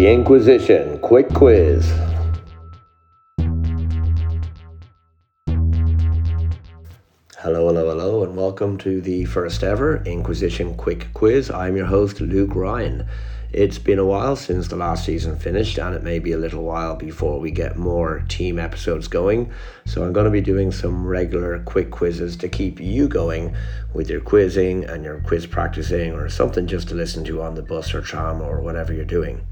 The Inquizition Quick Quiz. Hello, hello, hello, and welcome to the first ever Inquizition Quick Quiz. I'm your host, Luke Ryan. It's been a while since the last season finished, and it may be a little while before we get more team episodes going. So, I'm going to be doing some regular quick quizzes to keep you going with your quizzing and your quiz practicing, or something just to listen to on the bus or tram or whatever you're doing.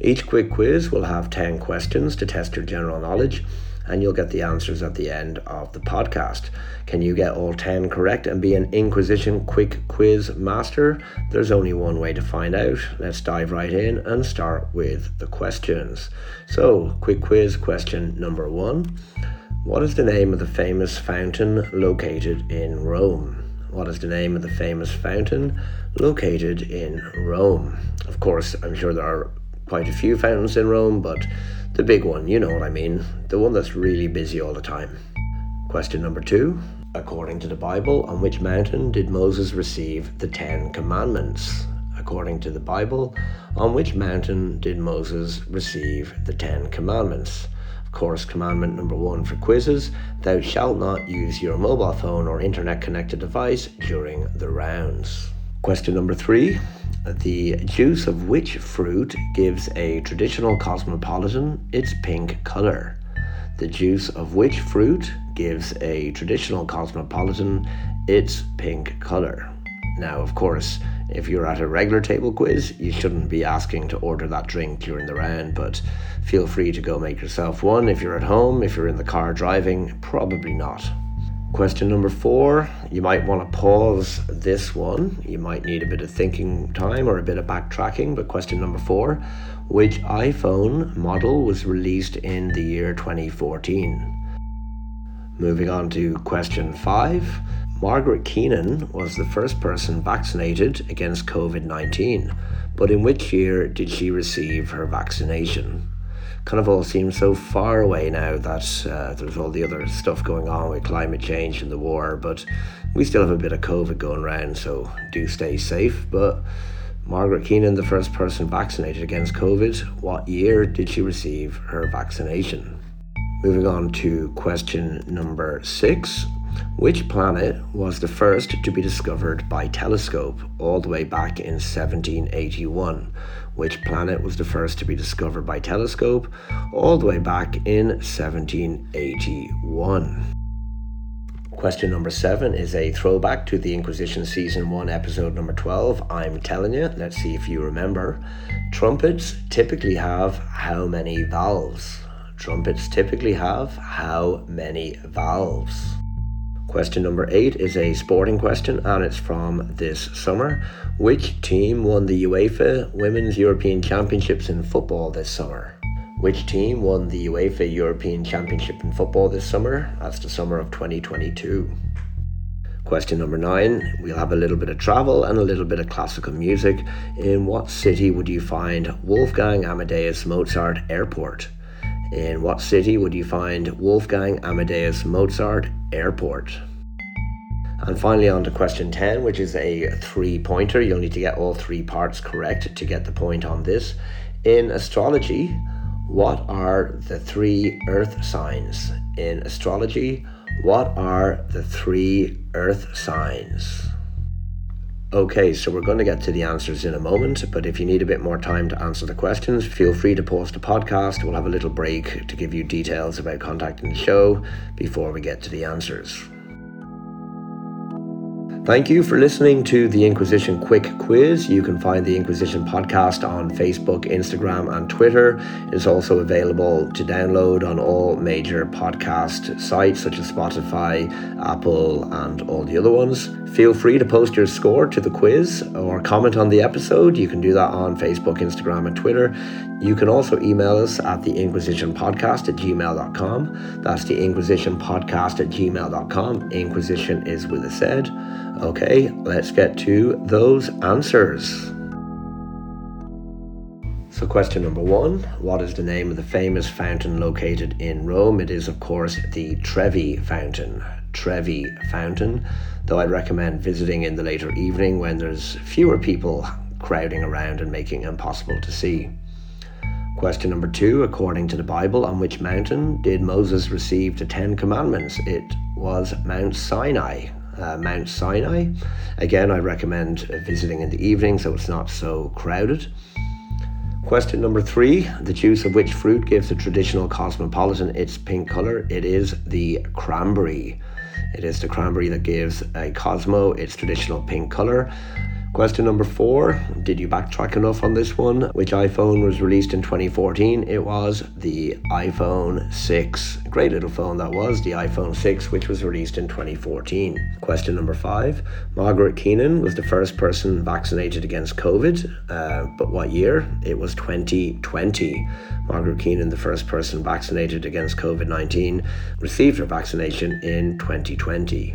Each quick quiz will have 10 questions to test your general knowledge and you'll get the answers at the end of the podcast. Can you get all 10 correct and be an Inquizition quick quiz master? There's only one way to find out. Let's dive right in and start with the questions. So, quick quiz question number one What is the name of the famous fountain located in Rome? What is the name of the famous fountain located in Rome? Of course, I'm sure there are quite a few fountains in Rome, but the big one, you know what I mean. The one that's really busy all the time. Question number two. According to the Bible, on which mountain did Moses receive the Ten Commandments? According to the Bible, on which mountain did Moses receive the Ten Commandments? Of course, commandment number one for quizzes Thou shalt not use your mobile phone or internet connected device during the rounds. Question number three the juice of which fruit gives a traditional cosmopolitan its pink color? The juice of which fruit gives a traditional cosmopolitan its pink color? Now, of course, if you're at a regular table quiz, you shouldn't be asking to order that drink during the round, but feel free to go make yourself one. If you're at home, if you're in the car driving, probably not. Question number four, you might want to pause this one. You might need a bit of thinking time or a bit of backtracking. But question number four, which iPhone model was released in the year 2014? Moving on to question five, Margaret Keenan was the first person vaccinated against COVID 19, but in which year did she receive her vaccination? Kind of all seems so far away now that uh, there's all the other stuff going on with climate change and the war, but we still have a bit of COVID going around, so do stay safe. But Margaret Keenan, the first person vaccinated against COVID, what year did she receive her vaccination? Moving on to question number six. Which planet was the first to be discovered by telescope all the way back in 1781? which planet was the first to be discovered by telescope all the way back in 1781. Question number seven is a throwback to the Inquizition Season 1, Episode number 12. I'm telling you, let's see if you remember. Trumpets typically have how many valves? Trumpets typically have how many valves? Question number eight is a sporting question and it's from this summer. Which team won the UEFA Women's European Championships in football this summer? Which team won the UEFA European Championship in football this summer? That's the summer of 2022. Question number nine. We'll have a little bit of travel and a little bit of classical music. In what city would you find Wolfgang Amadeus Mozart Airport? In what city would you find Wolfgang Amadeus Mozart Airport? And finally, on to question 10, which is a three pointer. You'll need to get all three parts correct to get the point on this. In astrology, what are the three earth signs? In astrology, what are the three earth signs? Okay, so we're going to get to the answers in a moment, but if you need a bit more time to answer the questions, feel free to pause the podcast. We'll have a little break to give you details about contacting the show before we get to the answers. Thank you for listening to the Inquizition Quick Quiz. You can find the Inquizition podcast on Facebook, Instagram, and Twitter. It's also available to download on all major podcast sites such as Spotify, Apple, and all the other ones. Feel free to post your score to the quiz or comment on the episode. You can do that on Facebook, Instagram, and Twitter. You can also email us at the Inquizition Podcast at gmail.com. That's the Inquizition Podcast at gmail.com. Inquizition is with a Z. Okay, let's get to those answers. So, question number one What is the name of the famous fountain located in Rome? It is, of course, the Trevi Fountain. Trevi Fountain, though I'd recommend visiting in the later evening when there's fewer people crowding around and making it impossible to see. Question number two According to the Bible, on which mountain did Moses receive the Ten Commandments? It was Mount Sinai. Uh, Mount Sinai. Again, I recommend visiting in the evening so it's not so crowded. Question number three The juice of which fruit gives the traditional cosmopolitan its pink colour? It is the cranberry. It is the cranberry that gives a Cosmo its traditional pink colour. Question number four Did you backtrack enough on this one? Which iPhone was released in 2014? It was the iPhone 6. Great little phone that was, the iPhone 6, which was released in 2014. Question number five Margaret Keenan was the first person vaccinated against COVID, uh, but what year? It was 2020. Margaret Keenan, the first person vaccinated against COVID 19, received her vaccination in 2020.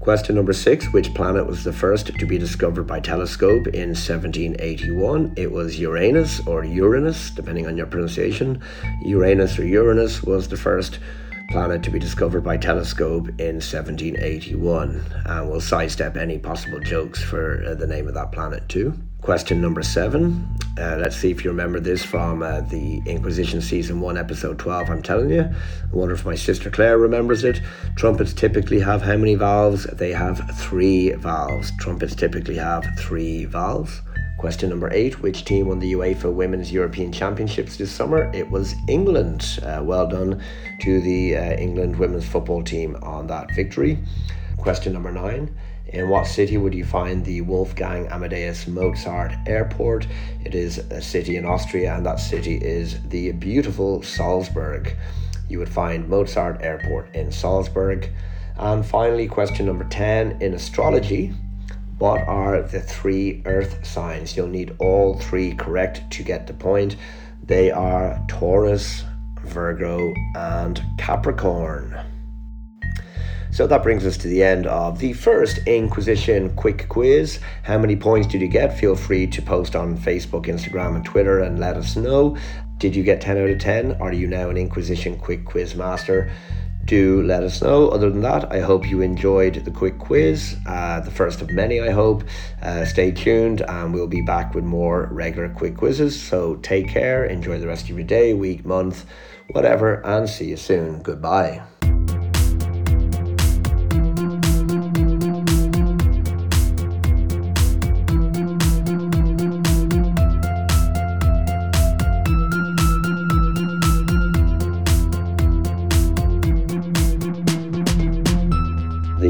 Question number six Which planet was the first to be discovered by telescope in 1781? It was Uranus or Uranus, depending on your pronunciation. Uranus or Uranus was the first planet to be discovered by telescope in 1781. And we'll sidestep any possible jokes for uh, the name of that planet, too. Question number seven. Uh, let's see if you remember this from uh, the Inquizition Season 1, Episode 12. I'm telling you. I wonder if my sister Claire remembers it. Trumpets typically have how many valves? They have three valves. Trumpets typically have three valves. Question number eight Which team won the UEFA Women's European Championships this summer? It was England. Uh, well done to the uh, England women's football team on that victory. Question number nine in what city would you find the Wolfgang Amadeus Mozart Airport? It is a city in Austria, and that city is the beautiful Salzburg. You would find Mozart Airport in Salzburg. And finally, question number 10 in astrology, what are the three earth signs? You'll need all three correct to get the point. They are Taurus, Virgo, and Capricorn. So that brings us to the end of the first Inquizition quick quiz. How many points did you get? Feel free to post on Facebook, Instagram, and Twitter and let us know. Did you get 10 out of 10? Are you now an Inquizition quick quiz master? do let us know. Other than that, I hope you enjoyed the quick quiz, uh, the first of many, I hope. Uh, stay tuned, and we'll be back with more regular quick quizzes. So take care, enjoy the rest of your day, week, month, whatever, and see you soon. Goodbye.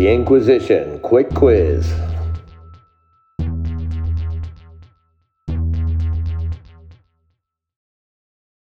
The Inquizition Quick Quiz.